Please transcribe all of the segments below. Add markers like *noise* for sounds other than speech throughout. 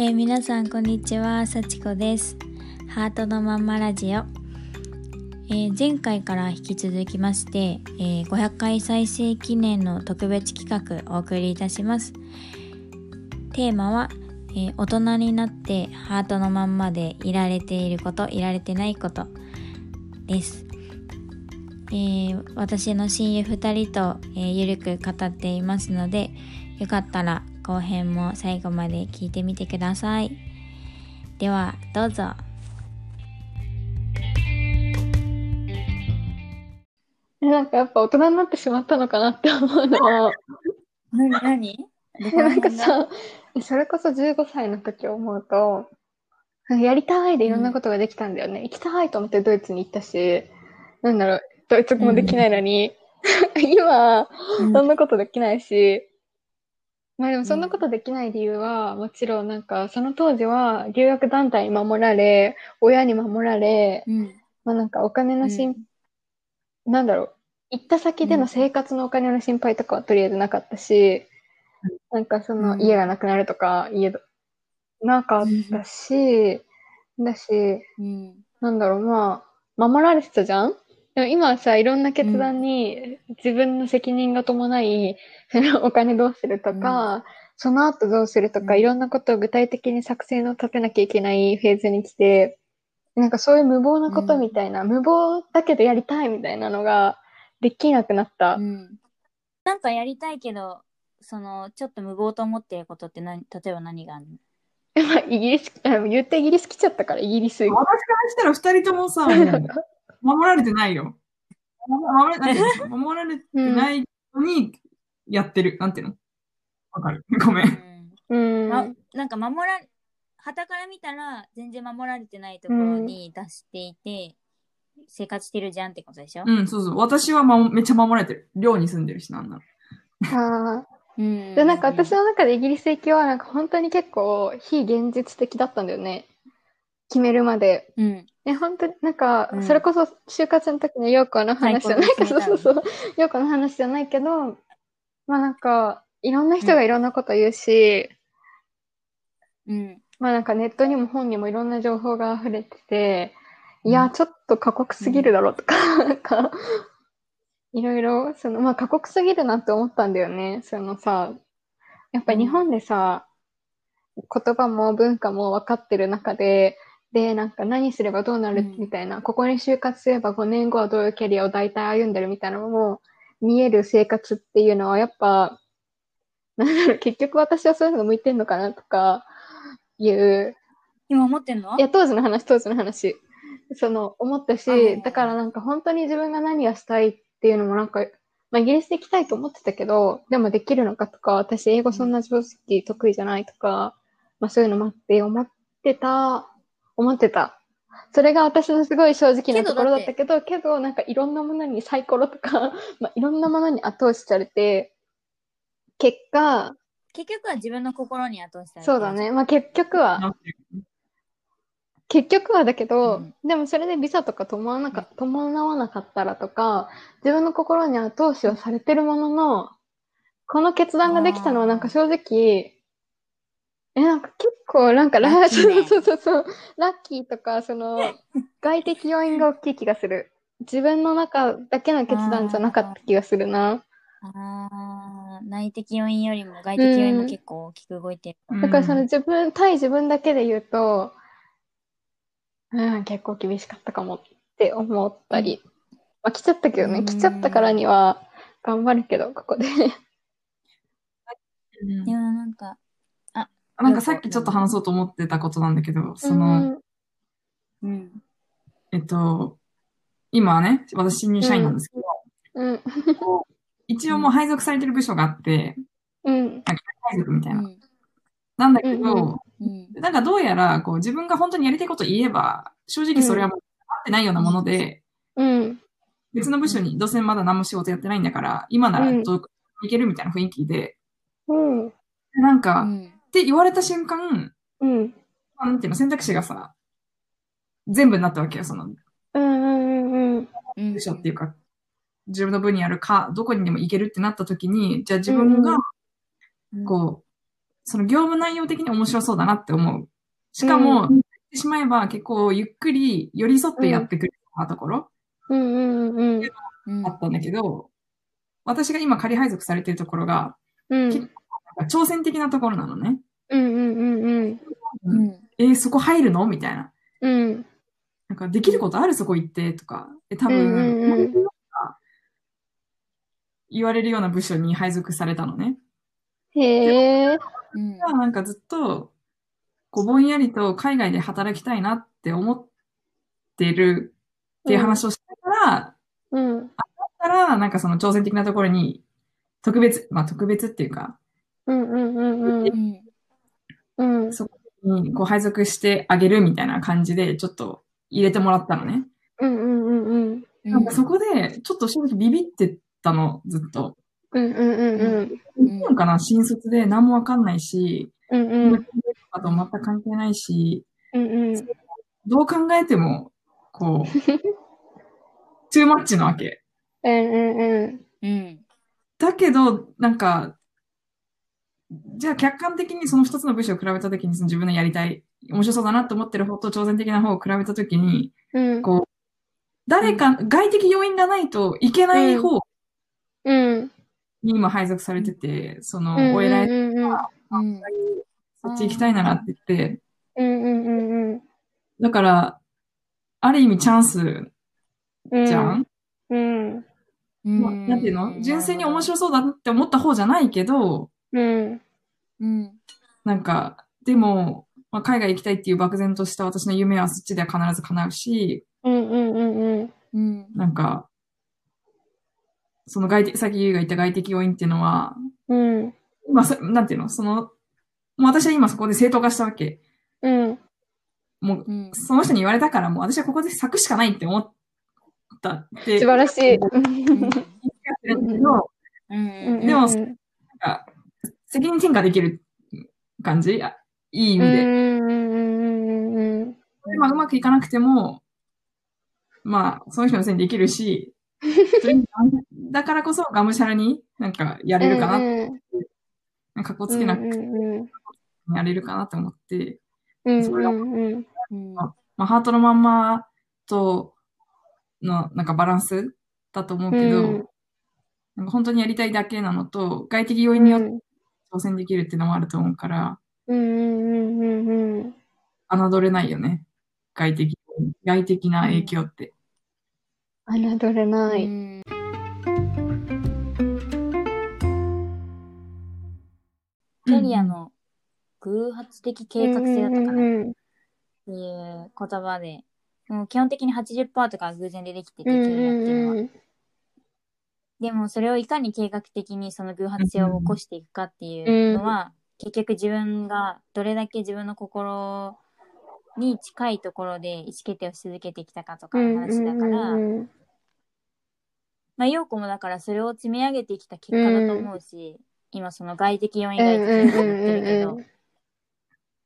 えー皆さんこんにちは、さちこです。ハートのまんまラジオ。えー前回から引き続きまして、えー500回再生記念の特別企画お送りいたします。テーマは、え大人になってハートのまんまでいられていること、いられてないことです。え私の親友2人と、えーゆるく語っていますのでよかったら後編も最後まで聞いてみてください。ではどうぞ。なんかやっぱ大人になってしまったのかなって思うの。は、何何なんかさ、それこそ15歳の時を思うと、やりたいでいろんなことができたんだよね。行きたいと思ってドイツに行ったし、なんだろう、ドイツ語もできないのに、*laughs* 今、そんなことできないし、まあでもそんなことできない理由は、もちろんなんかその当時は留学団体に守られ、親に守られ、うん。まあなんかお金の心、なんだろう、行った先での生活のお金の心配とかはとりあえずなかったし、なんかそのうん家がなくなるとか、家どなかったし、だし、うん。なんだろう、まあ、守られてたじゃん？でも今はさ、いろんな決断に自分の責任が伴い、そ *laughs* のお金どうするとか、その後どうするとか、うん。いろんなことを具体的に作戦を立てなきゃいけないフェーズに来て、なんかそういう無謀なことみたいな、無謀だけどやりたいみたいなのができなくなった。うん。なんかやりたいけどそのちょっと無謀と思ってることって何例えば何があるの？*laughs* まあ、イギリス、あ言ってイギリス来ちゃったから、イギリス。私からしたら二人ともさ、*laughs* 守られてないよ。守られ *laughs* 守られてないのにやってる。なんていうの？わかるごめん。うん。ま、なんか守ら旗から見たら全然守られてないところに出していて、生活してるじゃんってことでしょ、うん、そうそう。私は、ま、めっちゃ守られてる。寮に住んでるし、なんなの。あうんーで、なんか私の中でイギリス行きは、なんか本当に結構非現実的だったんだよね。決めるまで。うん。え、本当になんか、うん。それこそ就活の時の陽子の話じゃない。けど、最高そうそうそう、陽子の話じゃないけど、まあなんか、いろんな人がいろんなこと言うし、うん。まあなんかネットにも本にもいろんな情報が溢れてて、いや、ちょっと過酷すぎるだろうとか、なんか、いろいろ、その、まあ過酷すぎるなって思ったんだよね。そのさ、やっぱり日本でさ、言葉も文化も分かってる中で、で、なんか何すればどうなる？うん。みたいな、ここに就活すれば5年後はどういうキャリアを大体歩んでる？みたいなのも見える生活っていうのはやっぱ、なんだろう、結局私はそういうのが向いてんのかなとかいう、今思ってんの？いや、当時の話、当時の話。その、思ったあし、だからなんか本当に自分が何がしたいっていうのもなんか、まあ、イギリスで行きたいと思ってたけど、でもできるのかとか、私英語そんな正直得意じゃないとか、まあそういうのもあって思ってた、思ってた。それが私のすごい正直なところだったけど、けどなんかいろんなものにサイコロとか、*laughs* まあいろんなものに後押しされて、結果、結局は自分の心に後押しされてそうだね。まあ結局は、結局はだけど、うんでもそれでビザとか伴わなか伴わなかったらとか、自分の心に後押しはされてるものの、この決断ができたのはなんか正直、え、なんか結構なんかララッキーねそうそうそうラッキーとか、その、外的要因が大きい気がする。自分の中だけの決断じゃなかった気がするな。あー内的要因よりも外的要因も結構大きく動いてる、のだからその自分、対自分だけで言うと、うん、結構厳しかったかもって思ったり。まあ来ちゃったけどね、うん来ちゃったからには頑張るけど、ここで。う *laughs* んでもなんかなんかさっきちょっと話そうと思ってたことなんだけど、その、うん。うんえっと、今はね、私新入社員なんですけど、うん、一応もう配属されてる部署があって、うん、配属みたいうな。ん。なんだけど、うんうんなんかどうやら、こう自分が本当にやりたいことを言えば、正直それはもう合ってないようなもので、うん、別の部署に、どうせまだ何も仕事やってないんだから、今ならどういけるみたいな雰囲気で、うん、なんか、っうんて言われた瞬間、うん、まあなんていうの、選択肢がさ、全部になったわけよ、その、うん、うん、うん、うん。部署っていうか、自分の部にあるか、どこにでも行けるってなった時に、じゃあ自分が、うん。こう、その業務内容的に面白そうだなって思う。しかも、う言ってしまえば結構ゆっくり寄り添ってやってくれたところうんうんうんあったんだけど、私が今仮配属されてるところが、うん。結なんか挑戦的なところなのね。うんうんうんうん。うんえーそこ入るの？みたいな。うん。なんか、できることある？そこ行って？とか。え、多分、うんうんうん言われるような部署に配属されたのね。へえ。うんなんかずっと、こう、ぼんやりと海外で働きたいなって思ってるっていう話をしてたら、うん。だったら、なんかその挑戦的なところに、特別、まあ特別っていうか、うんうんうんうん。うんうん。にこう配属してあげるみたいな感じで、ちょっと入れてもらったのね。うんうんうんうん。なんかそこで、ちょっと正直ビビってたの、ずっと。うんうんうんうん。いいのかな新卒で何もわかんないし、うんうん。あと全く関係ないし、うんうん。どう考えても、こう、トゥーマッチなわけ。うんうんうん。うんだけど、なんか、じゃあ客観的にその二つの部署を比べたときにその自分のやりたい、面白そうだなと思ってる方と挑戦的な方を比べたときに、うん。こう、誰か、外的要因がないといけない方うん。に今配属されてて、その、うん。お偉い、うんうんうんそっち行きたいならって言って、うんうんうんだから、ある意味チャンスうん。じゃん、うん。うまあんなんていうの？純粋に面白そうだって思った方じゃないけど、うん。うんなんか、でも、まあ、海外行きたいっていう漠然とした私の夢はそっちでは必ず叶うし、うんうんうんうん。うんなんか、その外的、さっきゆうが言った外的要因っていうのは、うん。まあ、そなんていうの？その、もう私は今そこで正当化したわけ。うん。もう、うんその人に言われたから、もう私はここで咲くしかないって思ったって。素晴らしい。うんでもうんなんか、責任転嫁できる感じ？あいい意味で。う。まあ、うまくいかなくても、まあ、その人のせいにできるし、*laughs* だからこそ、がむしゃらになんかやれるかな、うんなんかこつけなくうんうんやれるかなと思って、うん。それがまあ、ハートのまんまとのなんかバランスだと思うけど、うん。なんか本当にやりたいだけなのと、外的要因によって挑戦できるっていうのもあると思うから、うんうんうんうん侮れないよね。外的、外的な影響って。侮れなうい。んキャリアの偶発的計画性だったかなっうんていう言葉で、もう基本的に80%とか偶然でできてて、キうんャリアっていうのは。うんでもそれをいかに計画的にその偶発性を起こしていくかっていうのは、結局自分がどれだけ自分の心に近いところで意思決定をし続けてきたかとかの話だから、うんまあ、陽子もだからそれを積み上げてきた結果だと思うし、今その外的要因がいくつか言ってるけど、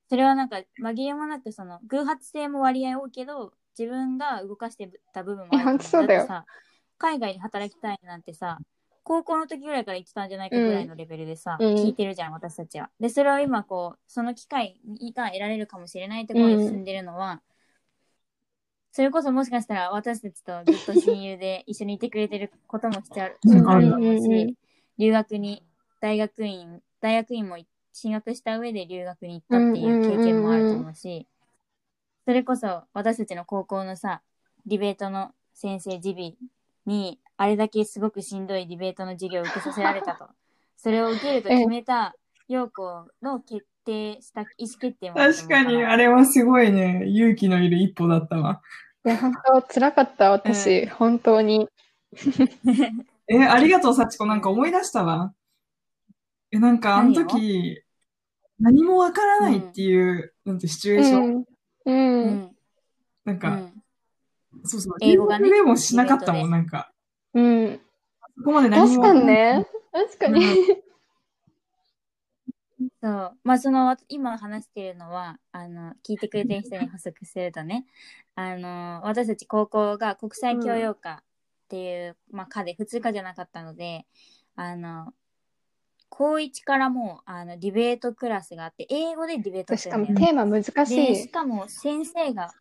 それはなんか紛れもなくその偶発性も割合多いけど、自分が動かしてた部分もあると思いや本当そうだよ。ってさ、海外で働きたいなんてさ、高校の時ぐらいから言ってたんじゃないかぐらいのレベルでさ、うん。聞いてるじゃん、私たちは。で、それを今こう、その機会が得られるかもしれないところに住んでるのは、それこそもしかしたら私たちとずっと親友で一緒にいてくれてることも必要あると思ううんうんうん。し、留学に、大学院、大学院も進学した上で留学に行ったっていう経験もあると思うし、それこそ私たちの高校のさ、ディベートの先生、ジビに、あれだけすごくしんどいディベートの授業を受けさせられたと。*laughs* それを受けると決めた、陽子の決定した意思決定も確かに、あれはすごいね、勇気のいる一歩だったわ。いや、本当辛かった、私、本当に。*laughs* え、ありがとう、幸子。なんか思い出したわ。え、なんかあの時、何もわからないっていう、なんてシチュエーション。うん。ううん。ん。なんか、うん。そうそう。英語がねでもしなかったもん、なんか。うん。そこまで何確もかにね。確かに。そう。まあ、その、今話してるのは、あの、聞いてくれてる人に補足するとね、あの、私たち高校が国際教養科っていう、まあ、科で、普通科じゃなかったので、あの、高1からもうあのディベートクラスがあって英語でディベートすしかもるんだよねテーマ難しでしい。かも先生が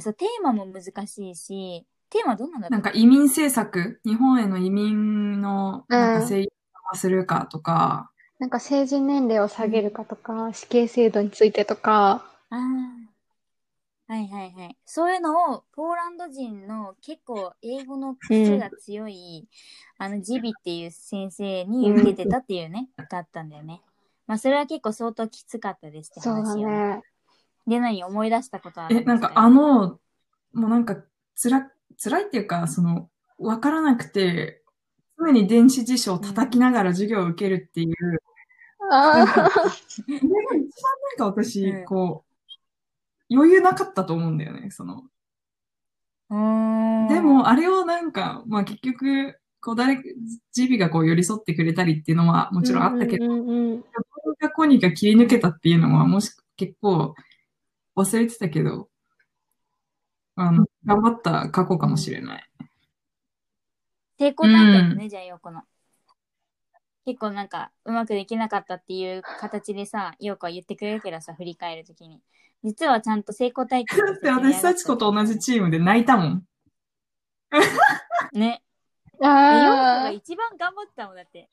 そうテーマも難しいしテーマどんなんだったなんか移民政策、日本への移民のなんか制限をするかとか、なんか成人年齢を下げるかとか、死刑制度についてとか、ああはいはいはい。そういうのをポーランド人の結構英語の癖が強い、あのジビっていう先生に受けてたっていうね、があったんだよね。まあそれは結構相当きつかったですってそうだね。で何思い出したことあるえ、なんかあの、もうなんか、つら、辛いっていうか、その、わからなくて、常に電子辞書を叩きながら授業を受けるっていう、あそれが一番なんか私、うん。こう、余裕なかったと思うんだよね、その。うーん。でも、あれをなんか、まあ結局、こう誰、ジビがこう寄り添ってくれたりっていうのはももちろんあったけど、うんうんうんどうがこうにか切り抜けたっていうのは、もし結構忘れてたけど、あの、頑張った過去かもしれない。成功体験だね、じゃあ、よこの。結構なんか、うまくできなかったっていう形でさ、ようこは言ってくれるけどさ、振り返るときに。実はちゃんと成功体験だって私、幸子と同じチームで泣いたもん。*laughs* ね。え、ようこがああ、一番頑張ってたもんだって。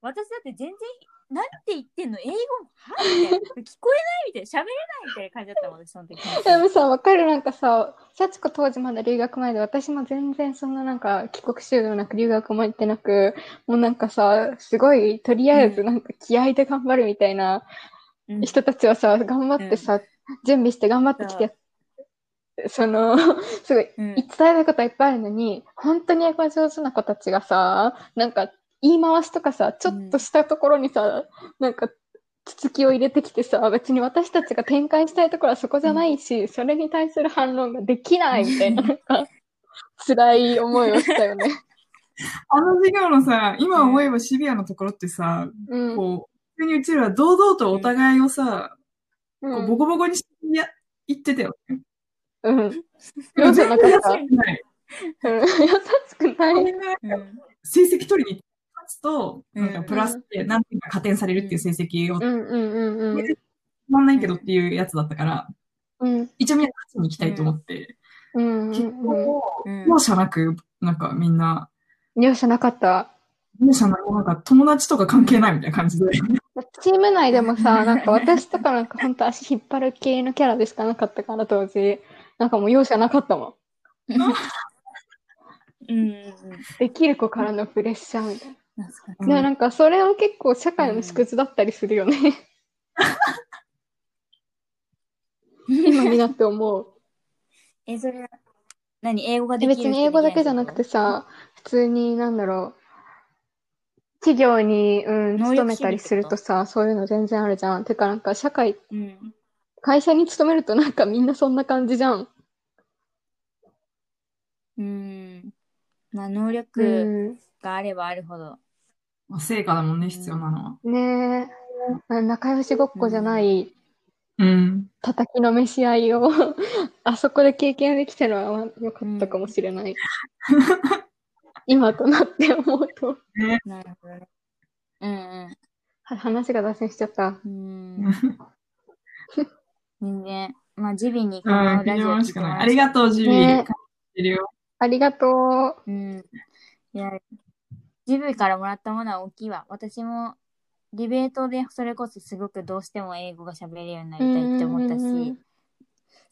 私だって全然、なんて言ってんの英語、はみたいな。聞こえないみたいな。喋れないみたいな感じだったもん、私、その時。でもさ、わかるなんかさ、幸子当時まだ留学前で、私も全然そんななんか帰国子女でもなく留学も行ってなく、もうなんかさ、すごい、とりあえずなんか気合で頑張るみたいなうん人たちはさ、頑張ってさ、準備して頑張ってきて、その、すごい、うん伝えたいことはいっぱいあるのに、本当に英語が上手な子たちがさ、なんか言い回しとかさ、ちょっとしたところにさ、なんか、つつきを入れてきてさ、別に私たちが展開したいところはそこじゃないし、それに対する反論ができないみたいな、なんか、辛い思いをしたよね。*laughs* あの授業のさ、今思えばシビアなところってさ、うん。こう、普通にうちら堂々とお互いをさ、うこうボん。コボコにしてや言ってたよね。うん。優。しくない。うん *laughs* 優しくない。成績取りに勝つと、うんなんかプラスで何点か加点されるっていう成績を、つうんうんうんうん。まんないけどっていうやつだったから、うん一応みんな勝ちに行きたいと思って、うん結うん構、うん容赦なく、なんかみんな、うん。容赦なかった。容赦なく、なんか友達とか関係ないみたいな感じで。*laughs* チーム内でもさ、*laughs* なんか私とかなんか本当足引っ張る系のキャラでしかなかったから当時。なんかもう容赦なかったもん。うん。*laughs* できる子からのプレッシャーみたい懐かしいうんな。でなんかそれは結構社会の縮図だったりするよね。*laughs* 今になって思う。え、それは、何？英語ができる別に英語だけじゃなくてさ、普通になんだろう。企業に、うん、勤めたりするとさ、そういうの全然あるじゃん。てかなんか社会、うん。会社に勤めるとなんかみんなそんな感じじゃん。うん。まあ、能う力ん。があればあるほど。まあ成果だもんね、必要なのは。ねえ、仲良しごっこじゃないうん。叩きのめし合いを *laughs* あそこで経験できたのは良かったかもしれない。*laughs* 今となって思うと。なるほどね。うんは話が脱線しちゃった。うん。うん。全然。まあ、ジビにこうん、のラジありがとう、ジビー。ね感じてるよ。ありがとう。うん。いや、ジブからもらったものは大きいわ。私も、ディベートでそれこそすごくどうしても英語が喋れるようになりたいって思ったし、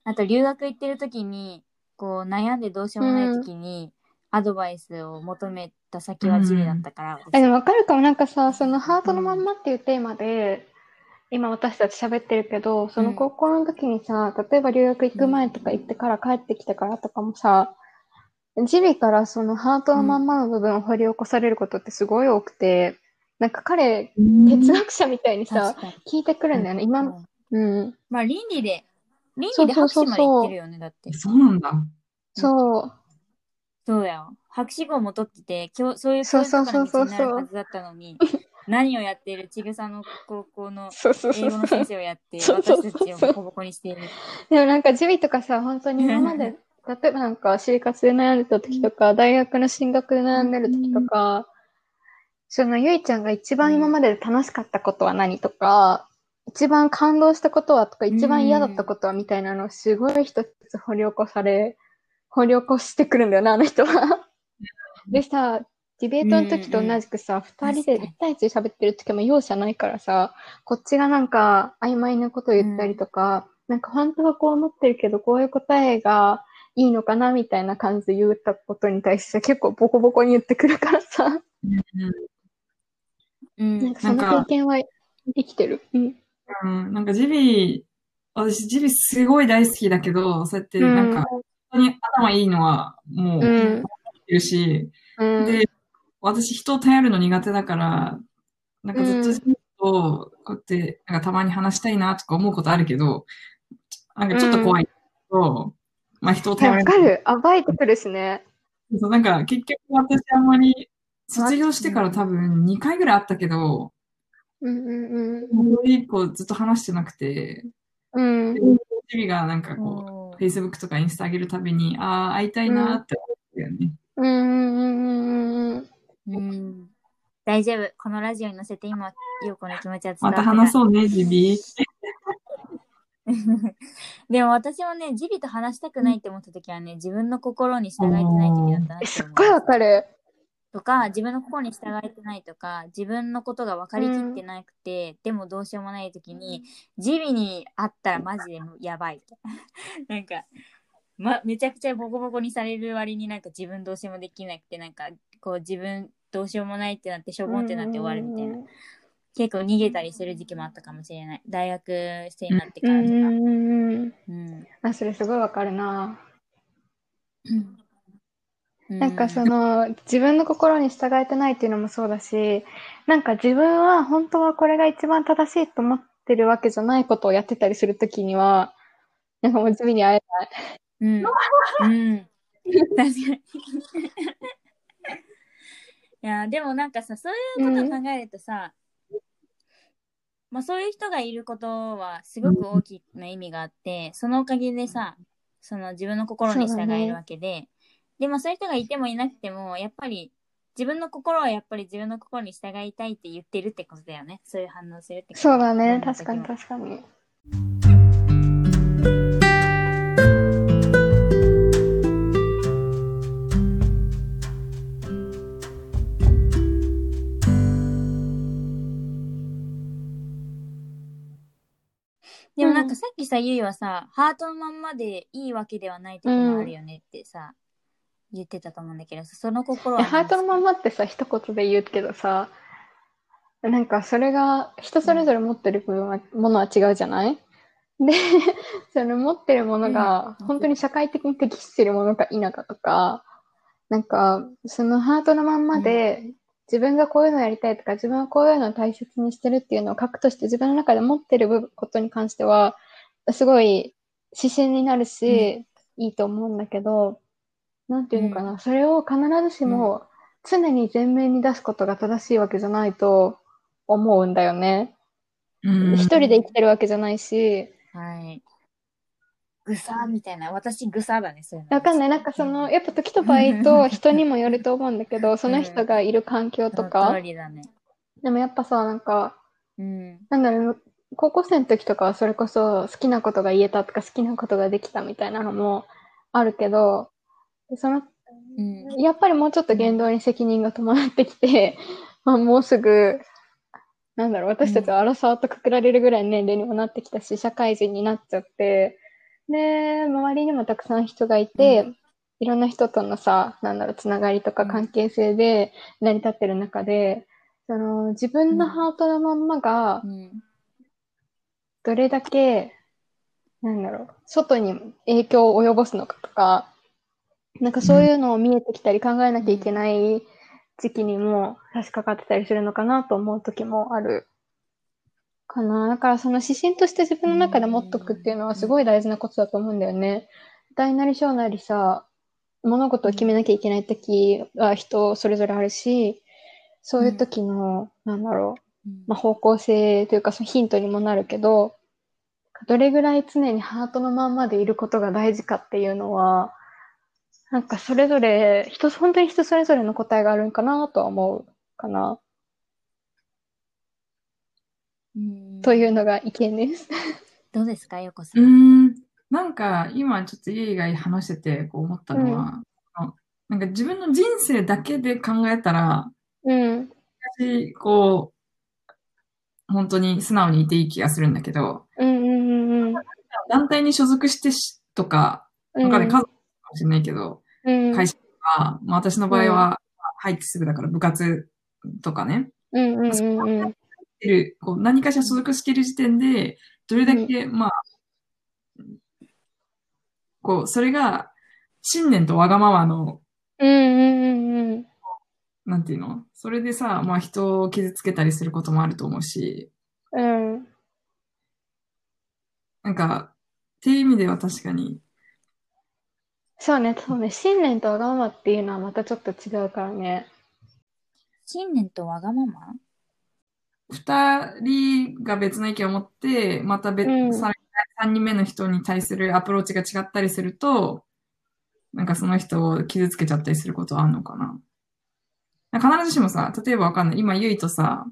あと留学行ってる時に、こう悩んでどうしようもない時に、アドバイスを求めた先はジビだったから、え、でもわかるかも。なんかさ、そのハートのまんまっていうテーマで、今私たち喋ってるけど、その高校の時にさ、例えば留学行く前とか行ってから帰ってきてからとかもさ、ジビからそのハートのまんまの部分を掘り起こされることってすごい多くて、なんか彼、哲学者みたいにさ。聞いてくるんだよね。今の、うん。まあ倫理で、倫そう理でそうそうそう博士まで言ってるよね、だって。そうなんだ。そう。そうだよ。博士号も取ってて、今日そういうそう教そうそうそう育とかの道になるはずだったのに、*laughs* 何をやっているちぐさの高校のそうそうそ英語のうそう先。生をやって、そうそう私そうたちをボコボコにしている。でもなんかジビとかさ、本当に今まで、例えばなんか就活で悩んでた時とか、大学の進学で悩んでる時とか、そのゆいちゃんが一番今までで楽しかったことは何とか、一番感動したことはとか、一番嫌だったことはみたいなのをすごい一つ掘り起こされ、掘り起こしてくるんだよな、あの人は。でさ、ディベートの時と同じくさ、二、人で一対一で喋ってる時も容赦ないからさ、こっちがなんか曖昧なことを言ったりとか、なんか本当はこう思ってるけど、こういう答えがいいのかなみたいな感じで言ったことに対して結構ボコボコに言ってくるからさ、うん。なんかその経験は生きてる？うん。うん、なんかジビ私ジビすごい大好きだけど、そうやってなんか、本当に頭いいのはもう、うん。いるし、うん。で、私人を頼るの苦手だから、なんかずっとジビと、こうやって、なんかたまに話したいなとか思うことあるけど、なんかちょっと怖いと、まあ人を頼。わかる。暴いてくるしね。そうなんか結局私あんまり、卒業してから多分2回ぐらいあったけど、うんうんうん。それ以降ずっと話してなくて、うん。ジビがなんかこう、Facebook とかインスタ上げるたびに、ああ、会いたいなーって思ったよね。うんうんうんうんうん。うん大丈夫。このラジオに載せて今、ゆうこの気持ちは伝わまたってない話そうね、ジビ。*laughs* でも私もね、ジビと話したくないって思った時はね、自分の心に従えてない時だったなえ、って思うすっごいわかる。とか、自分の心に従えてないとか、自分のことが分かりきってなくて、でもどうしようもない時に、ジビに会ったらマジでやばい。*laughs* なんか、ま、めちゃくちゃボコボコにされる割になんか自分どうしようもできなくて、なんかこう自分どうしようもないってなってしょぼんってなって終わるみたいな。結構逃げたりする時期もあったかもしれない。大学生になってからとか。うんうんうんうん。うんあ、それすごいわかるな。うんなんかその、自分の心に従えてないっていうのもそうだし、なんか自分は本当はこれが一番正しいと思ってるわけじゃないことをやってたりするときには、なんかもう地味に会えない。うん。うん。確かに。いや、でもなんかさ、そういうこと考えるとさ、まあそういう人がいることはすごく大きな意味があって、そのおかげでさ、その自分の心に従えるわけで、でもそういう人がいてもいなくても、やっぱり自分の心はやっぱり自分の心に従いたいって言ってるってことだよね。そういう反応するってことそうだね。確かにも確かに。きさ、ゆいはさ、ハートのまんまでいいわけではない時もあるよねってさ、言ってたと思うんだけどさ、その心はハートのまんまってさ、一言で言うけどさ、なんかそれが人それぞれ持ってる部分は、ものは違うじゃない？で、その持ってるものがうん。本当に社会的に適してるものか否かとか、なんかそのハートのまんまで自分がこういうのやりたいとか、自分はこういうのを大切にしてるっていうのを核として自分の中で持ってることに関しては、すごい指針になるし、いいと思うんだけど、なんていうのかな、うんそれを必ずしも常に前面に出すことが正しいわけじゃないと思うんだよね。うん一人で生きてるわけじゃないし、はい。ぐさみたいな。私ぐさだね、そういうの。わかんない。なんかその、やっぱ時と場合と *laughs* 人にもよると思うんだけど、その人がいる環境とか通、りだね。でもやっぱさ、なんか、うん。なんだろう、高校生の時とかはそれこそ好きなことが言えたとか好きなことができたみたいなのもあるけど、そのうん。やっぱりもうちょっと言動に責任が伴ってきて、*laughs* まあもうすぐ、なんだろう、私たちはアラサーとくくられるぐらいの年齢にもなってきたし、社会人になっちゃって、で、周りにもたくさん人がいて、ういろんな人とのさ、なんだろう、つながりとかうん関係性で成り立ってる中で、その自分のハートのまんまがう、ん。どれだけ、なんだろう、外に影響を及ぼすのかとか、なんかそういうのを見えてきたり考えなきゃいけない時期にも差し掛かってたりするのかなと思う時もあるかな。だからその指針として自分の中で持っとくっていうのはすごい大事なことだと思うんだよね。大なり小なりさ、物事を決めなきゃいけない時は人それぞれあるし、そういう時の、なんだろう、まあ、方向性というかそのヒントにもなるけど、どれぐらい常にハートのまんまでいることが大事かっていうのは、なんかそれぞれ、人、本当に人それぞれの答えがあるんかなとは思うかな。うんというのが意見です。どうですか、よこさ。うんーん。なんか、今ちょっと家以外話しててこう思ったのは、あのなんか自分の人生だけで考えたら、うん。私、こう、本当に素直にいていい気がするんだけど、うんうんうんうん。団体に所属してしとか、わかんない、家族かもしれないけど、うん。会社とか、まあ私の場合は、入ってすぐだから部活とかね、うんうんうんうん。てるこう何かしら所属してる時点で、どれだけ、まあ、こう、それが、信念とわがままの、うんうんうんうん。なんていうの？それでさ、まあ人を傷つけたりすることもあると思うし、うん。なんか、っていう意味では確かに、そうね、そうね。信念とわがままっていうのはまたちょっと違うからね。信念とわがまま？二人が別の意見を持って、また別、うんさらに三人目の人に対するアプローチが違ったりすると、なんかその人を傷つけちゃったりすることはあるのかな。必ずしもさ、例えばわかんない。今、ゆいとさ、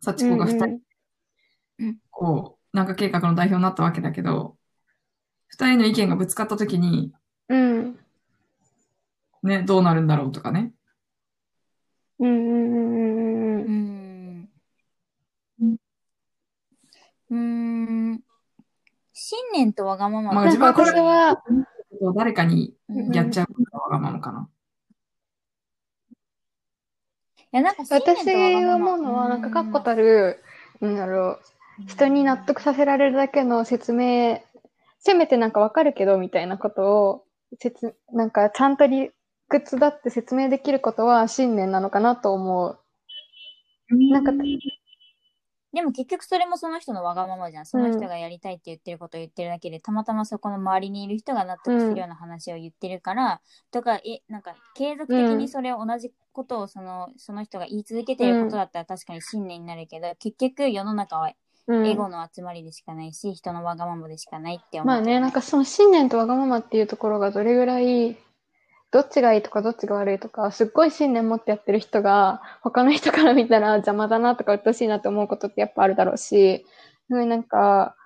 幸子が二人、うんうんこう、なんか計画の代表になったわけだけど、二人の意見がぶつかったときに、うん。ね、どうなるんだろうとかね。うんうんうんうんうんううん。ん。うーん。信念とわがまままあ自分はこれ私は、誰かにうんやっちゃうことがわがままかな。いや、なんか私が思うのは、なんか確固たる、なんだろう、人に納得させられるだけの説明、せめてなんかわかるけど、みたいなことを、説、なんかちゃんと理屈だって説明できることは信念なのかなと思う。なんか、でも結局それもその人のわがままじゃん。その人がやりたいって言ってることを言ってるだけで、たまたまそこの周りにいる人が納得するような話を言ってるから、とか、え、なんか継続的にそれを同じことをその、その人が言い続けてることだったら確かに信念になるけど、結局世の中はうんエゴの集まりでしかないし、人のわがままでしかないって思う。まあね、なんかその信念とわがままっていうところがどれぐらい、どっちがいいとかどっちが悪いとか、すっごい信念持ってやってる人が、他の人から見たら邪魔だなとか鬱陶しいなって思うことってやっぱあるだろうし、すごいなんか、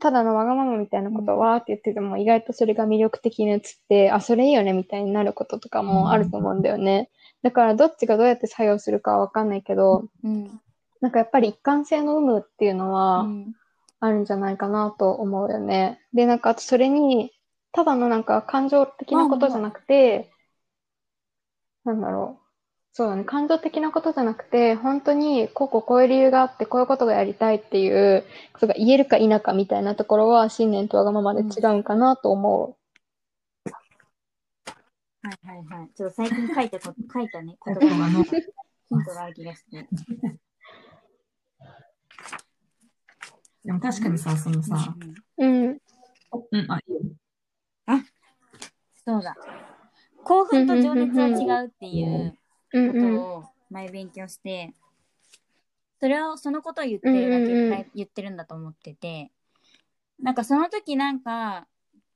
ただのわがままみたいなことをわーって言ってても、意外とそれが魅力的に映って、あ、それいいよねみたいになることとかもあると思うんだよね。だからどっちがどうやって作用するかはわかんないけど、うん。なんかやっぱり一貫性の有無っていうのは、うんあるんじゃないかなと思うよね。で、なんか、あとそれに、ただのなんか感情的なことじゃなくて、なんだろう。そうだね。感情的なことじゃなくて、本当に、こうこうこういう理由があって、こういうことがやりたいっていうことが言えるか否かみたいなところは、信念とわがままで違うんかなと思はいはいはい。ちょっと最近書いたこ、書いたね、言言葉葉ののヒントがある気がして。でも確かにさ、そのさ、う。うん。うん、あ、いいよ。そうだ。興奮と情熱は違うっていうこ。とを前勉強して、それを、そのことを言ってるだけ、うん言ってるんだと思ってて、なんかその時なんか、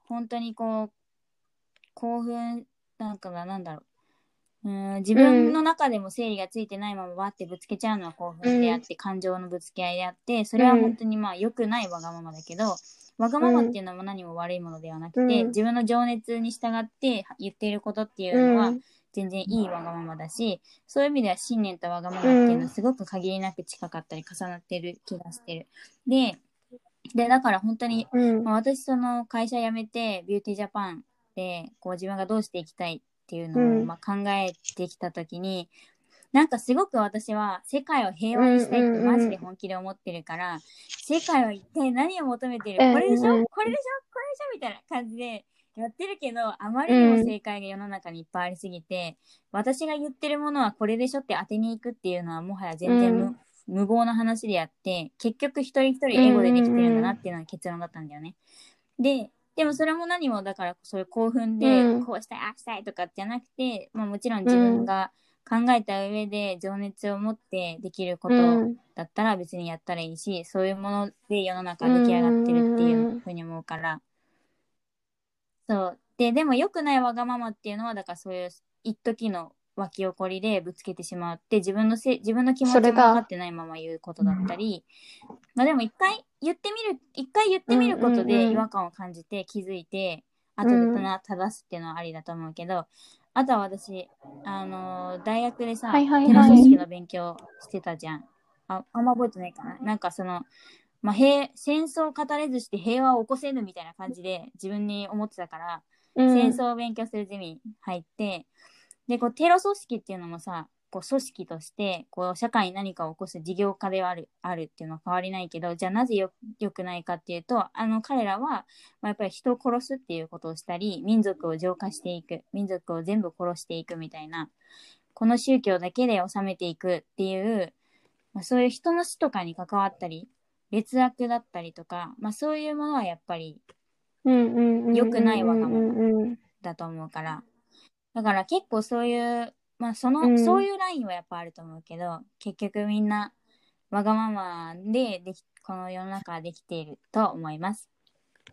本当にこう、興奮、なんかな、なんだろう。うーん自分の中でも整理がついてないままわってぶつけちゃうのは興奮であって、感情のぶつけ合いであって、それは本当にまあ良くないわがままだけど、わがままっていうのも何も悪いものではなくて、うん自分の情熱に従って言っていることっていうのは、うん。全然いいわがままだし、そういう意味では信念とわがままっていうのはすごく限りなく近かったり重なってる気がしてる。で、で、だから本当に、うん。まあ、私その会社辞めてビューティージャパンでこう自分がどうしていきたいっていうのをうんまあ考えてきた時に、なんかすごく私は世界を平和にしたいってマジで本気で思ってるから、世界は一体何を求めてる？うんこれでしょ？うん。これでしょ？これでしょ？みたいな感じでやってるけど、あまりにも正解が世の中にいっぱいありすぎて、私が言ってるものはこれでしょって当てに行くっていうのはもはや全然無,、うん。無謀な話であって、結局一人一人エゴでできてるんだなっていうのが結論だったんだよね。で、でもそれも何もだからそういう興奮でうん。こうしたい、ああしたいとかじゃなくて、まあもちろん自分が考えた上で情熱を持ってできることうん。だったら別にやったらいいし、そういうもので世の中出来上がってるっていうふうに思うから。そう。で、でも良くないわがままっていうのは、だからそういう一時の湧き起こりでぶつけてしまうって自分のせ自分の気持ちも分かってないまま言うことだったり、まあでも一回言ってみる一回言ってみることうんうんうんで違和感を感じて気づいて、後で正すっていうのはありだと思うけどあとは私あのー大学でさ、はいはいはい。テロ組織の勉強してたじゃん。ああんま覚えてないかな。なんかそのまあ、平戦争を語れずして平和を起こせぬみたいな感じで自分に思ってたから、うん。戦争を勉強するゼミに入ってでこうテロ組織っていうのもさこう組織としてこう社会に何かを起こす事業家ではあるあるっていうのは変わりないけどじゃあなぜよよくないかっていうとあの彼らは、まあ、やっぱり人を殺すっていうことをしたり民族を浄化していく民族を全部殺していくみたいなこの宗教だけで治めていくっていう、まあ、そういう人の死とかに関わったり劣悪だったりとか、まあ、そういうものはやっぱり良くないわがままだと思うから。だから結構そういうまあその、うん。そういうラインはやっぱあると思うけど結局みんなわがままでできこの世の中はできていると思います。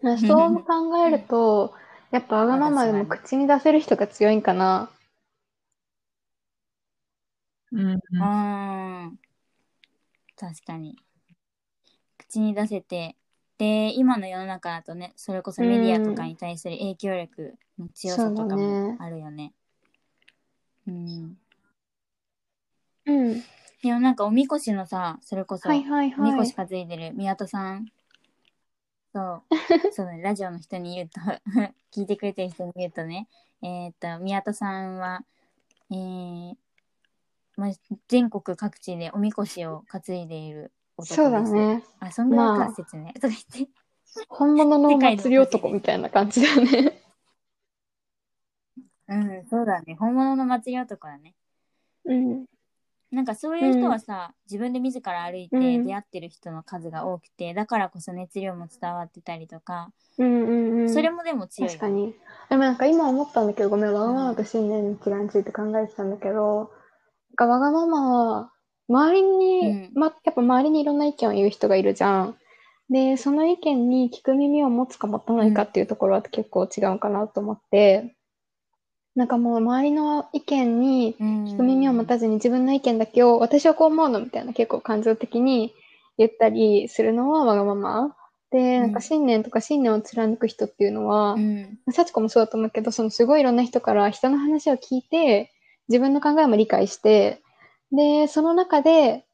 うんそう考えると、やっぱわがままでも口に出せる人が強いんかな。うん。うーん。確かに。口に出せて。で今の世の中だとねそれこそメディアとかに対する影響力の強さとかもあるよね。うんうん。でもなんかおみこしのさそれこそ、はいはいおみはい。こし担いでる宮田さん。そう。*laughs* そうだね。ラジオの人に言うと、*laughs* 聞いてくれてる人に言うとね、えっ、と、宮田さんは、えーまあ、全国各地でおみこしを担いでいる男。そうだ。ね。あ、そんぐらいまあか説明。とか言って。本物のお祭り男みたいな感じだね。うん、そうだね。本物の祭り男だね。うん。なんかそういう人はさ、自分で自ら歩いてうん出会ってる人の数が多くて、だからこそ熱量も伝わってたりとか、うんうんうん。それもでも強いよ確かに。でもなんか今思ったんだけど、ごめん、わがままと信念の違いについて考えてたんだけど、なんかわがままは、周りに、うんま、やっぱ周りにいろんな意見を言う人がいるじゃん。で、その意見に聞く耳を持つか持たないかっていうところは結構違うかなと思って、なんかもう周りの意見に聞く耳を持たずに自分の意見だけを私はこう思うのみたいな結構感情的に言ったりするのはわがまま。で、なんか信念とか信念を貫く人っていうのは、うん。幸子もそうだと思うけど、そのすごいいろんな人から人の話を聞いて、自分の考えも理解して、で、その中で、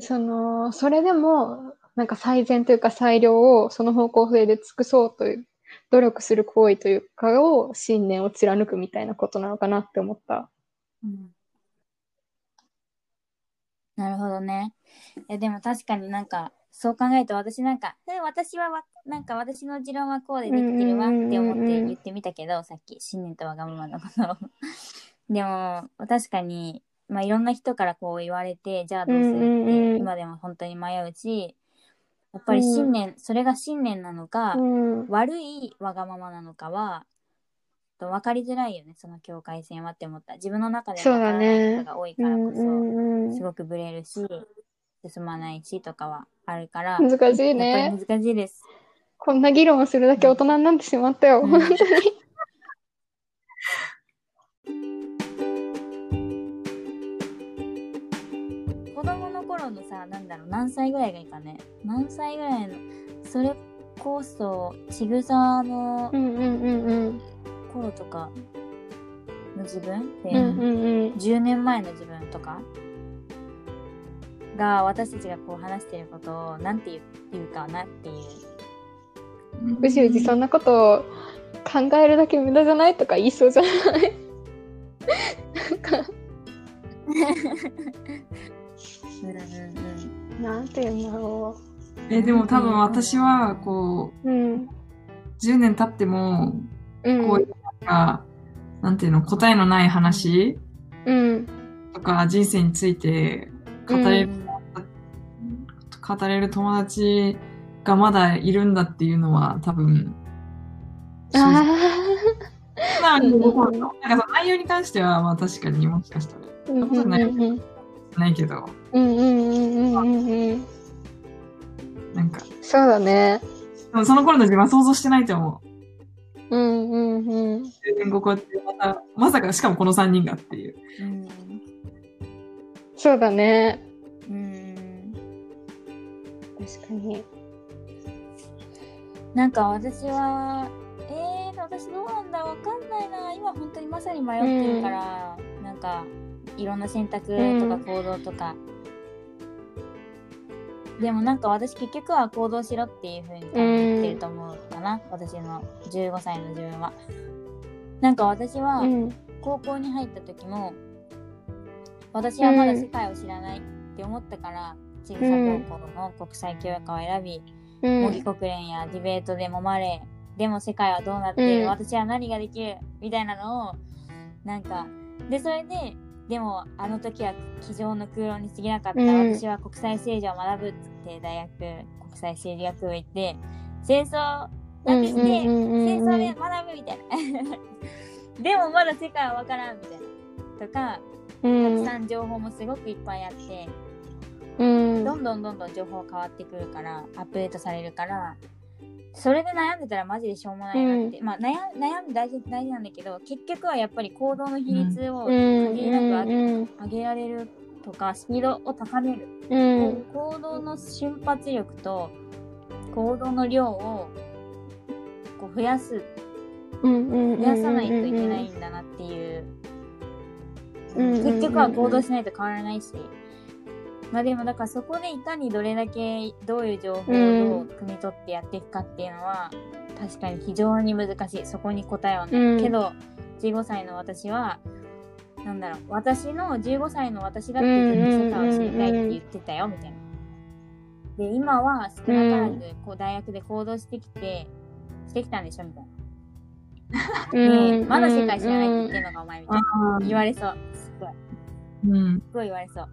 その、それでも、なんか最善というか最良をその方向性で尽くそうという、努力する行為というかを信念を貫くみたいなことなのかなって思った。うんなるほどね。いやでも確かになんかそう考えると私なんか、え私はわなんか私の持論はこうでできてるわって思って言ってみたけど、さっき信念とわがままのことを。*laughs* でも確かに、まあ、いろんな人からこう言われて、じゃあどうするって今でも本当に迷うし、やっぱり信念、それが信念なのか、うん。悪いわがままなのかは、分かりづらいよね、その境界線はって思った。自分の中でそうだ分からないねことが多いからこそ、うんうんうんすごくブレるし、進まないしとかはあるから、難しいやっね。ぱり難しいです。こんな議論をするだけ大人になってしまったよ。うん本当に。さ、なんだろう、何歳ぐらいがいいかね。何歳ぐらいの、それこそ、ちぐさの。頃とかの自分？で、うんうんうん。10年前の自分とか？が私たちがこう話してることをなんて言う言うかなっていう。うじうじそんなことを考えるだけ無駄じゃないとか言いそうじゃない？なんか、うんうんなんて言うんだろえ、でも多分私は、こう。うん。う、10年経っても、うん。こういうなんか、なんていうの、答えのない話うん。とか人生について語うん。れる、語れる友達がまだいるんだっていうのは多分、正直あなんかその内容に関しては、まあ確かにもしかしたら、あ。うんうんうんうん。ないけど、うんうんうんうんうんうん。なんか、そうだね。でもその頃の自分は想像してないと思う。うんうんうん。10年後こうやってまた、まさかしかもこの3人がっていう。うん。そうだね。うん。確かに。なんか私は、えー、私どうなんだわかんないな。今本当にまさに迷ってるから、なんか、いろんな選択とかうん行動とか。でもなんか私結局は行動しろっていう風に多分言ってると思うかな。私の15歳の自分は。なんか私はうん。高校に入った時も、私はまだ世界を知らないって思ったから、ちぐさ高校の国際教育科を選び、うん模擬国連やディベートで揉まれ、でも世界はどうなっている、うん私は何ができるみたいなのを、なんか、で、それで、でもあの時は机上の空論に過ぎなかった、うん。私は国際政治を学ぶって大学、国際政治学部行って、戦争なくして、戦争で学ぶみたいな。*laughs* でもまだ世界はわからんみたいな。とか、うん。たくさん情報もすごくいっぱいあって、うん。どんどんどんどん情報変わってくるから、アップデートされるから、それで悩んでたらマジでしょうもないなって。まあ悩悩んで大事大事なんだけど、結局はやっぱり行動の比率を限りなく上げ,、うん上げられるとか、スピードを高める。うん行動の瞬発力と行動の量をこう増やす、うんうん増やさないといけないんだなっていう。うん結局は行動しないと変わらないし。まあでもだからそこでいかにどれだけどういう情報をどう汲み取ってやっていくかっていうのは確かに非常に難しい。そこに答えはない。うんけど15歳の私はなんだろう私の15歳の私だってずっと世界を知りたいって言ってたよみたいな。で今は少なからずこう大学で行動してきてしてきたんでしょみたいな。*laughs* でまだ世界知らないって言ってんのかお前みたいな。言われそう。すっごい。うん。すごい言われそう。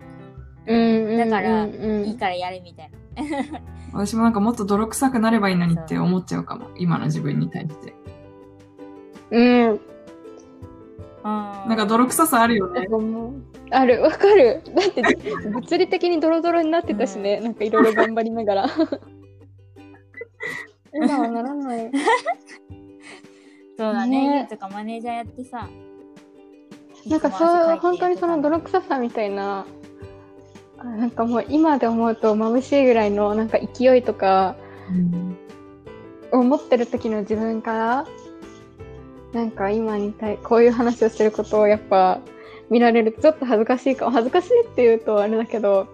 うんだからうんいいからやれみたいな。*laughs* 私もなんかもっと泥臭くなればいいのにって思っちゃうかも。今の自分に対して。うん。ななんか泥臭さあるよね。ある。わかる。だって物理的にドロドロになってたしね、なんかいろいろ頑張りながら。*laughs* 今はならない。そうだね。ね。とかマネージャーやってさ。なんかそう本当にその泥臭さみたいなあなんかもう今で思うと眩しいぐらいのなんか勢いとかうんを持ってる時の自分からなんか今に対こういう話をすることをやっぱ見られるとちょっと恥ずかしいかも。恥ずかしいって言うとあれだけど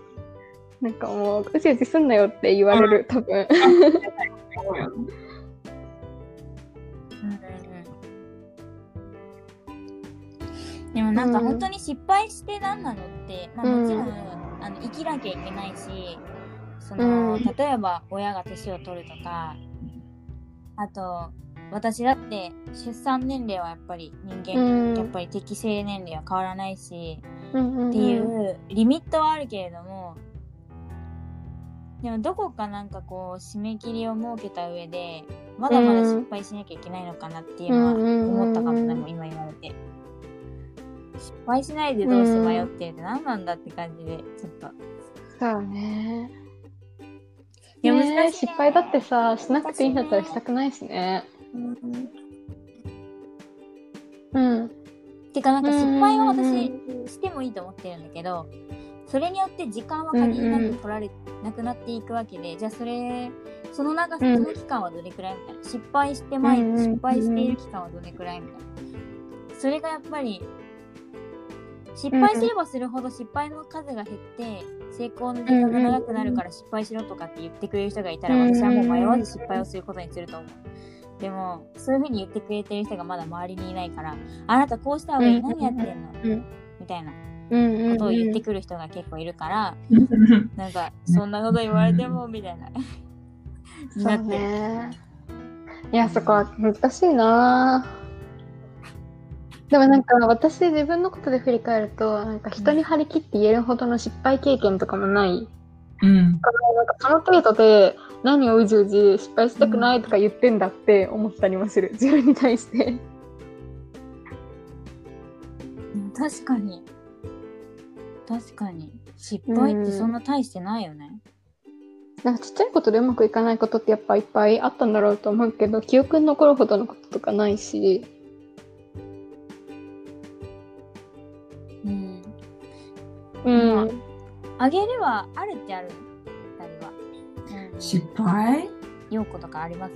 なんかもううじうじすんなよって言われる多分。でもなんかうん本当に失敗して何なのって、まあもちろん、あの生きなきゃいけないし、その、うん。例えば親が年を取るとか、あと、私だって出産年齢はやっぱり人間、うん。やっぱり適正年齢は変わらないし、うんうんうん。っていうリミットはあるけれども、でもどこかなんかこう締め切りを設けた上で、まだまだ失敗しなきゃいけないのかなっていうのは思ったかもね、うん今言われて。失敗しないでどうして迷ってるって何なんだって感じで、ちょっと。そうね。いやね難しいね。失敗だってさしなくていいんだったらしたくないしね。うん。てかなんか失敗はうんうん私うん。してもいいと思ってるんだけど、それによって時間は限りなく取られ、なくなっていくわけで、じゃあそれ、その長さ、うん。その期間はどれくらいみたいな？失敗して前、うんうんうん。失敗している期間はどれくらいみたいな？それがやっぱり、失敗すればするほど失敗の数が減って、成功の時間が長くなるから失敗しろとかって言ってくれる人がいたら、私はもう迷わず失敗をすることにすると思う。でも、そういうふうに言ってくれてる人がまだ周りにいないから、あなたこうした方がいい、うん何やってんの？うん。みたいなことを言ってくる人が結構いるから、*laughs* なんか、うんそんなこと言われても、みたいな。そうね。*laughs* いやそこは難しいなでもなんか私自分のことで振り返るとなんか人に張り切って言えるほどの失敗経験とかもないうん。なんかその程度で何をうじうじ失敗したくないとか言ってんだって思ったりもする自分に対してうん確かに。確かに。失敗ってそんな大してないよね。なんかちっちゃいことでうまくいかないことってやっぱいっぱいあったんだろうと思うけど、記憶に残るほどのこととかないし、うん。あげるはあるっちゃある二人は。うん。失敗？ようことかあります？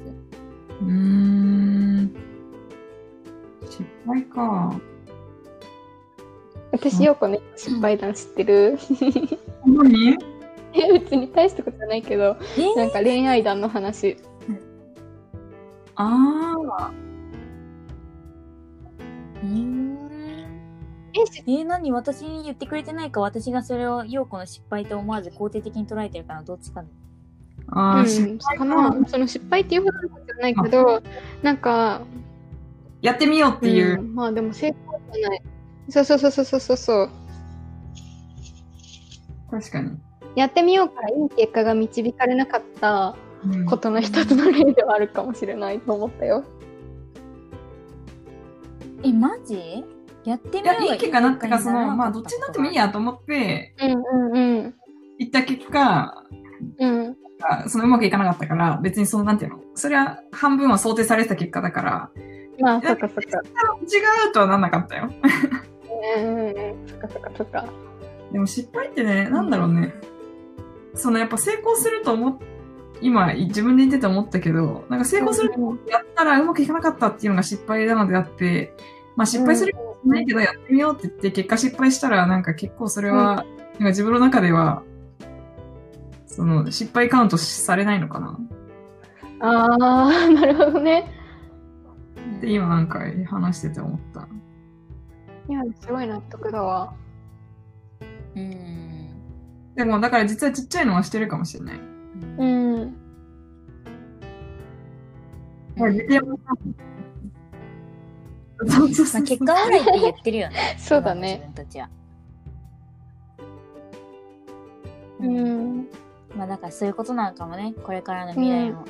うーん。失敗か。私、ようこね、失敗談知ってる？何？え、別に大したことじゃないけど、えなんか恋愛談の話。ああ。うーんえ、何？私に言ってくれてないか？私がそれを陽子の失敗と思わず肯定的に捉えてるからどっちかねああ、うん、失敗かな？その失敗っていうほどのことじゃないけど、なんか、やってみようっていう。んまあでも成功じゃない。そうそうそうそうそうそう。確かに。やってみようからいい結果が導かれなかったうんことの一つの例ではあるかもしれないと思ったよ。えマジ？やってみようがいい結果なったか、その、まあ、どっちになってもいいやと思って、うんうんうん。行った結果、うん。あそのうまくいかなかったから、別にその、なんていうのそれは半分は想定されてた結果だから、まあ、そっかそっか。違うとはなんなかったよ。うんうんうん。そっかそっかそっか。でも失敗ってね、なんだろうね。そのやっぱ成功すると思っ、今自分で言ってて思ったけど、なんか成功するやったらうまくいかなかったっていうのが失敗なのであって、まあ失敗するないけどやってみようって言って結果失敗したらなんか結構それは、なんか自分の中では、その失敗カウントされないのかなああ、なるほどね。って今なんか話してて思った。いや、すごい納得だわ。うんでもだから実はちっちゃいのはしてるかもしれない。うんうん。そうそうそうまあ、結果オーライって言ってるよね。*laughs* そうだね。自分たちは。うん。まあだからそういうことなのかもねこれからの未来も、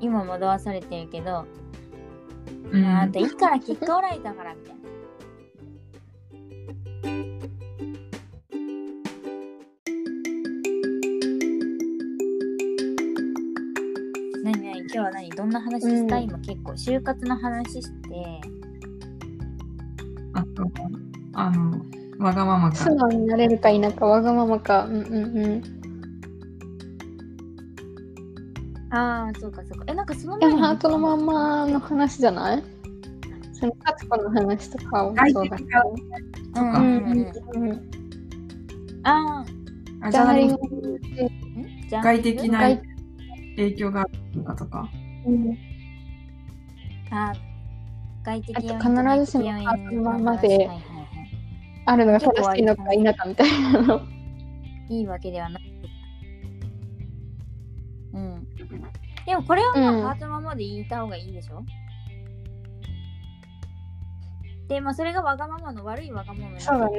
今惑わされてるけど、うん。まああんたいいから結果オーライだからみたいな。何何？今日は何？どんな話したい、うん。今結構就活の話してあの、わがままか素。直になれるか否か、わがままか。うんうんうん。ああそうかそうかえなんかそので前にもハートのまんまの話じゃない？その幸子の話とかもそうだけど。うんとかうんうんうんうん。ああじゃあ外的な外影響があるのかとか。うんあ外的あと必ずしもハートのまんまではいはいはいあるのが正しいのか否かみたいなの。いいわけではない。うん。でもこれはまあ、うんハートのままで言いた方がいいでしょ？で、まあそれがわがままの悪いわがままになっ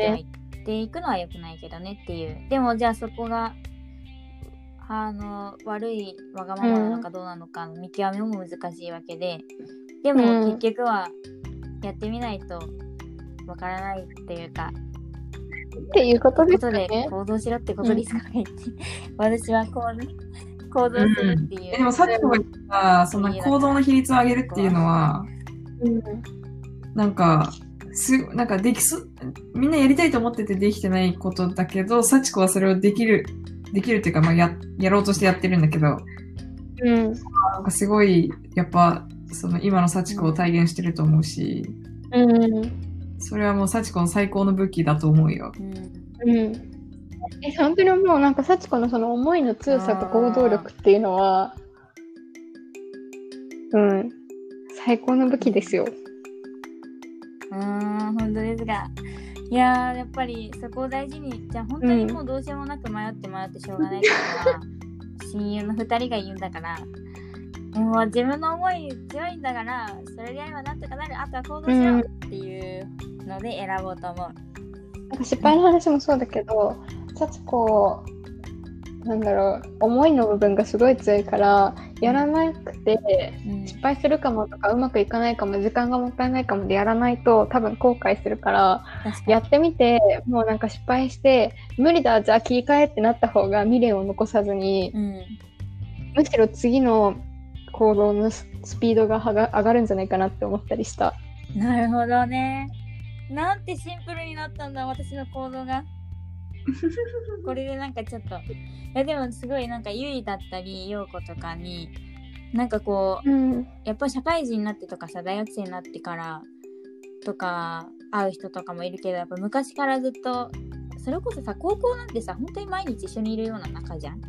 ていくのは良くないけどねっていう。でもじゃあそこが、あの、悪いわがままなのかどうなのかの見極めも難しいわけで、でもうん結局はやってみないとわからないっていうか、っていうことですことで。行動しろってことですからね。って、私はこうね行動するっていう、えでもさっきも言った、その行動の比率を上げるっていうのは、うん。なんか、す、なんかできそ、みんなやりたいと思っててできてないことだけど、幸子はそれをできる、できるっていうか、まあ、や、やろうとしてやってるんだけど、うんなんかすごい、やっぱ、その今の幸子を体現してると思うし、うんそれはもう幸子の最高の武器だと思うよ。うん。うん。え本当にもうなんか幸子のその思いの強さと行動力っていうのはうん。最高の武器ですよ。うーん本当ですが。いやーやっぱりそこを大事にじゃあ本当にもうどうしようもなく迷って迷ってしょうがないから、*laughs* 親友の2人が言うんだからもう自分の思い強いんだからそれでやればなんとかなるあとは行動しろっていうので選ぼうと思う。なんか失敗の話もそうだけど幸子なんだろう思いの部分がすごい強いからやらなくてうん。失敗するかもとかうまくいかないかも時間がもったいないかもでやらないと多分後悔するからやってみてもうなんか失敗して無理だじゃあ切り替えってなった方が未練を残さずにうん。むしろ次の行動のススピードがはが上がるんじゃないかなって思ったりした。なるほどね。なんてシンプルになったんだ、私の行動が。*laughs* これでなんかちょっと。いやでもすごいなんかゆいだったり、ようことかに、なんかこう、うん。やっぱ社会人になってとかさ、大学生になってからとか会う人とかもいるけど、やっぱ昔からずっと、それこそさ、高校なんてさ、本当に毎日一緒にいるような仲じゃん。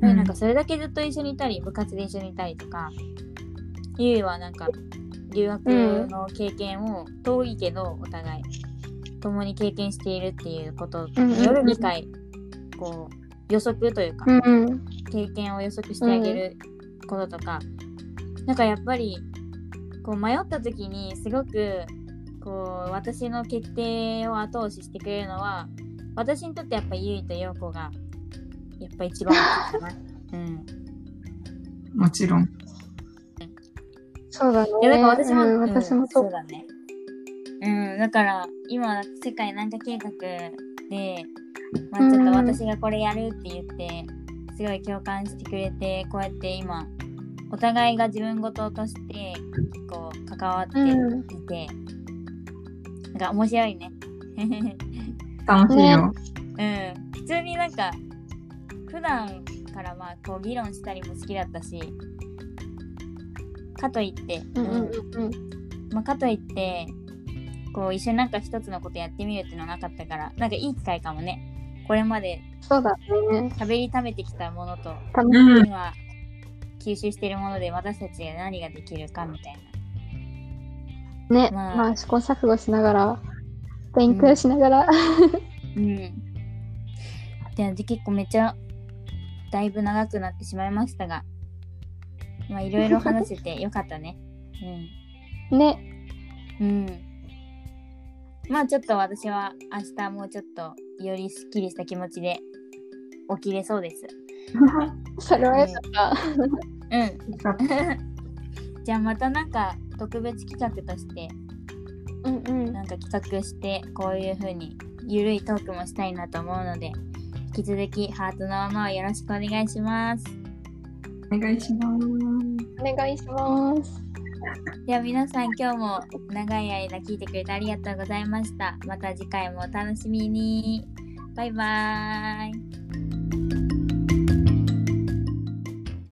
でなんかそれだけずっと一緒にいたり、部活で一緒にいたりとか、ゆいはなんか留学の経験を遠いけど、お互い共に経験しているっていうことによる理解、こう予測というか、うん。経験を予測してあげることとか、なんかやっぱりこう迷った時にすごくこう私の決定を後押ししてくれるのは私にとってやっぱゆいとようこがやっぱ一番大きいかな。*laughs* うん。もちろん。そうだね。いやだから私も、うん、私もそう。そうだね。うん、だから今世界なんか計画で、まあ、ちょっと私がこれやるって言って、すごい共感してくれてこうやって今お互いが自分事として結構関わっていて、なんか面白いね。*laughs* 楽しいよ。うん、普通になんか普段からまあこう議論したりも好きだったしかといって、うんうんうんまあ、かといってこう一緒になんか一つのことやってみるっていうのはなかったからなんかいい機会かもねこれまでそうだね。喋りためてきたものとうん。今吸収しているもので私たちが何ができるかみたいいね。まあまあ、試行錯誤しながら、勉強しながら。なうんでで結構めっちゃだいぶ長くなってしまいましたがまあいろいろ話せてよかったね *laughs* ね。うんうんまあちょっと私は明日もうちょっとよりすっきりした気持ちで起きれそうです *laughs* それはよかった。うん。*laughs* じゃあまたなんか特別企画としてうんうん。なんか企画してこういう風にゆるいトークもしたいなと思うので引き続きハートのままをよろしくお願いします。お願いします。お願いします。では皆さん今日も長い間聞いてくれてありがとうございました。また次回もお楽しみに。バイバーイ。